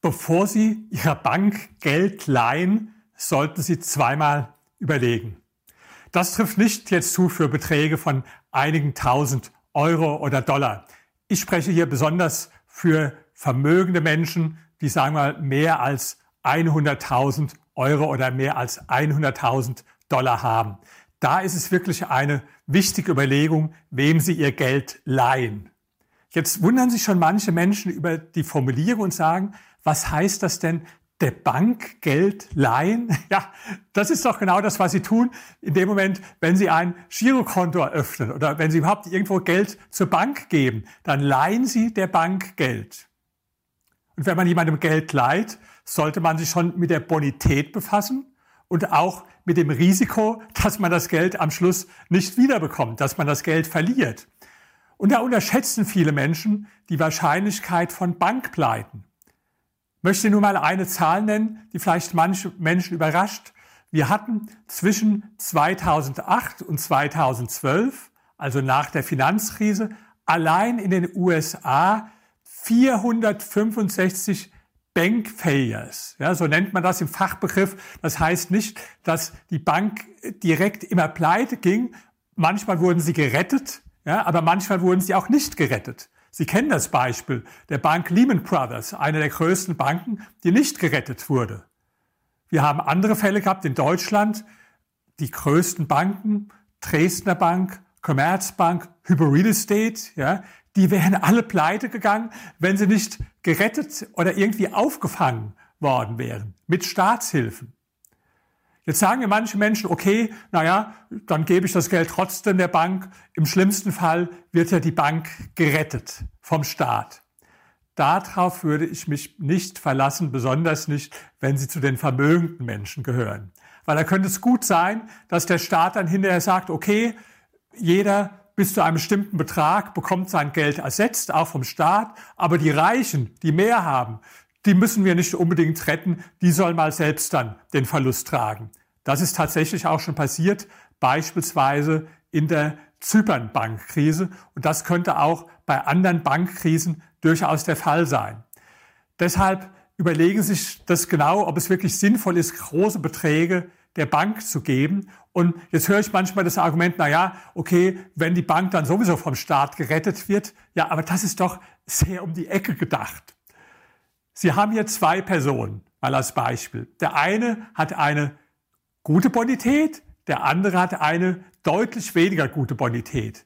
bevor Sie Ihrer Bank Geld leihen, sollten Sie zweimal überlegen. Das trifft nicht jetzt zu für Beträge von einigen tausend Euro oder Dollar. Ich spreche hier besonders für vermögende Menschen, die sagen wir mehr als 100.000 Euro oder mehr als 100.000 Dollar haben. Da ist es wirklich eine wichtige Überlegung, wem Sie Ihr Geld leihen. Jetzt wundern sich schon manche Menschen über die Formulierung und sagen, was heißt das denn, der Bank Geld leihen? Ja, das ist doch genau das, was Sie tun in dem Moment, wenn Sie ein Girokonto eröffnen oder wenn Sie überhaupt irgendwo Geld zur Bank geben, dann leihen Sie der Bank Geld. Und wenn man jemandem Geld leiht, sollte man sich schon mit der Bonität befassen und auch mit dem Risiko, dass man das Geld am Schluss nicht wiederbekommt, dass man das Geld verliert. Und da unterschätzen viele Menschen die Wahrscheinlichkeit von Bankpleiten. Ich möchte nur mal eine Zahl nennen, die vielleicht manche Menschen überrascht. Wir hatten zwischen 2008 und 2012, also nach der Finanzkrise, allein in den USA 465 Bank Failures. Ja, so nennt man das im Fachbegriff. Das heißt nicht, dass die Bank direkt immer pleite ging. Manchmal wurden sie gerettet, ja, aber manchmal wurden sie auch nicht gerettet. Sie kennen das Beispiel der Bank Lehman Brothers, eine der größten Banken, die nicht gerettet wurde. Wir haben andere Fälle gehabt in Deutschland, die größten Banken, Dresdner Bank, Commerzbank, Hyper Real Estate, ja, die wären alle pleite gegangen, wenn sie nicht gerettet oder irgendwie aufgefangen worden wären mit Staatshilfen. Jetzt sagen mir manche Menschen, okay, naja, dann gebe ich das Geld trotzdem der Bank. Im schlimmsten Fall wird ja die Bank gerettet vom Staat. Darauf würde ich mich nicht verlassen, besonders nicht, wenn Sie zu den vermögenden Menschen gehören. Weil da könnte es gut sein, dass der Staat dann hinterher sagt, okay, jeder bis zu einem bestimmten Betrag bekommt sein Geld ersetzt, auch vom Staat, aber die Reichen, die mehr haben, die müssen wir nicht unbedingt retten, die sollen mal selbst dann den Verlust tragen. Das ist tatsächlich auch schon passiert, beispielsweise in der Zypern-Bankkrise. Und das könnte auch bei anderen Bankkrisen durchaus der Fall sein. Deshalb überlegen Sie sich das genau, ob es wirklich sinnvoll ist, große Beträge der Bank zu geben. Und jetzt höre ich manchmal das Argument, na ja, okay, wenn die Bank dann sowieso vom Staat gerettet wird, ja, aber das ist doch sehr um die Ecke gedacht. Sie haben hier zwei Personen, mal als Beispiel. Der eine hat eine gute Bonität, der andere hat eine deutlich weniger gute Bonität.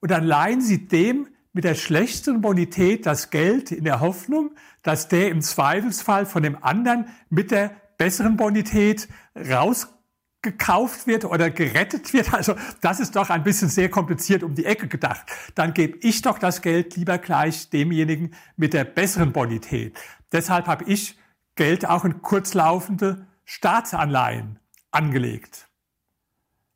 Und dann leihen Sie dem mit der schlechteren Bonität das Geld in der Hoffnung, dass der im Zweifelsfall von dem anderen mit der besseren Bonität rausgekauft wird oder gerettet wird. Also das ist doch ein bisschen sehr kompliziert um die Ecke gedacht. Dann gebe ich doch das Geld lieber gleich demjenigen mit der besseren Bonität. Deshalb habe ich Geld auch in kurzlaufende Staatsanleihen angelegt.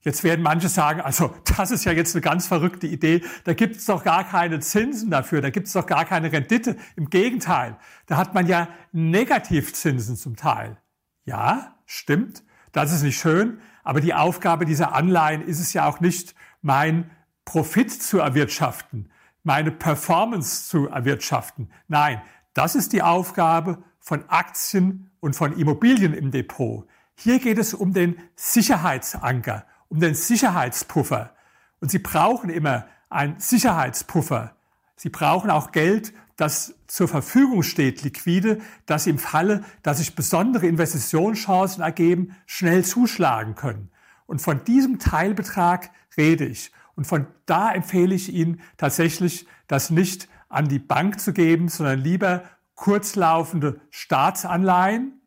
Jetzt werden manche sagen, also das ist ja jetzt eine ganz verrückte Idee, da gibt es doch gar keine Zinsen dafür, da gibt es doch gar keine Rendite. Im Gegenteil, da hat man ja Negativzinsen zum Teil. Ja, stimmt, das ist nicht schön, aber die Aufgabe dieser Anleihen ist es ja auch nicht, mein Profit zu erwirtschaften, meine Performance zu erwirtschaften. Nein, das ist die Aufgabe von Aktien und von Immobilien im Depot. Hier geht es um den Sicherheitsanker, um den Sicherheitspuffer. Und Sie brauchen immer einen Sicherheitspuffer. Sie brauchen auch Geld, das zur Verfügung steht, liquide, das im Falle, dass sich besondere Investitionschancen ergeben, schnell zuschlagen können. Und von diesem Teilbetrag rede ich. Und von da empfehle ich Ihnen tatsächlich, das nicht an die Bank zu geben, sondern lieber kurzlaufende Staatsanleihen.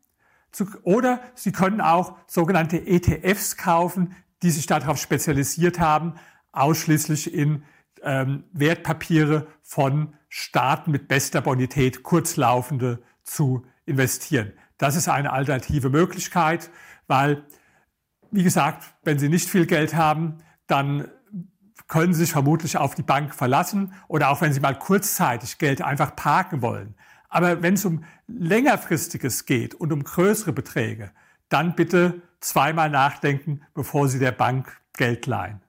Oder Sie können auch sogenannte ETFs kaufen, die sich darauf spezialisiert haben, ausschließlich in ähm, Wertpapiere von Staaten mit bester Bonität, kurzlaufende, zu investieren. Das ist eine alternative Möglichkeit, weil, wie gesagt, wenn Sie nicht viel Geld haben, dann können Sie sich vermutlich auf die Bank verlassen oder auch wenn Sie mal kurzzeitig Geld einfach parken wollen. Aber wenn es um längerfristiges geht und um größere Beträge, dann bitte zweimal nachdenken, bevor Sie der Bank Geld leihen.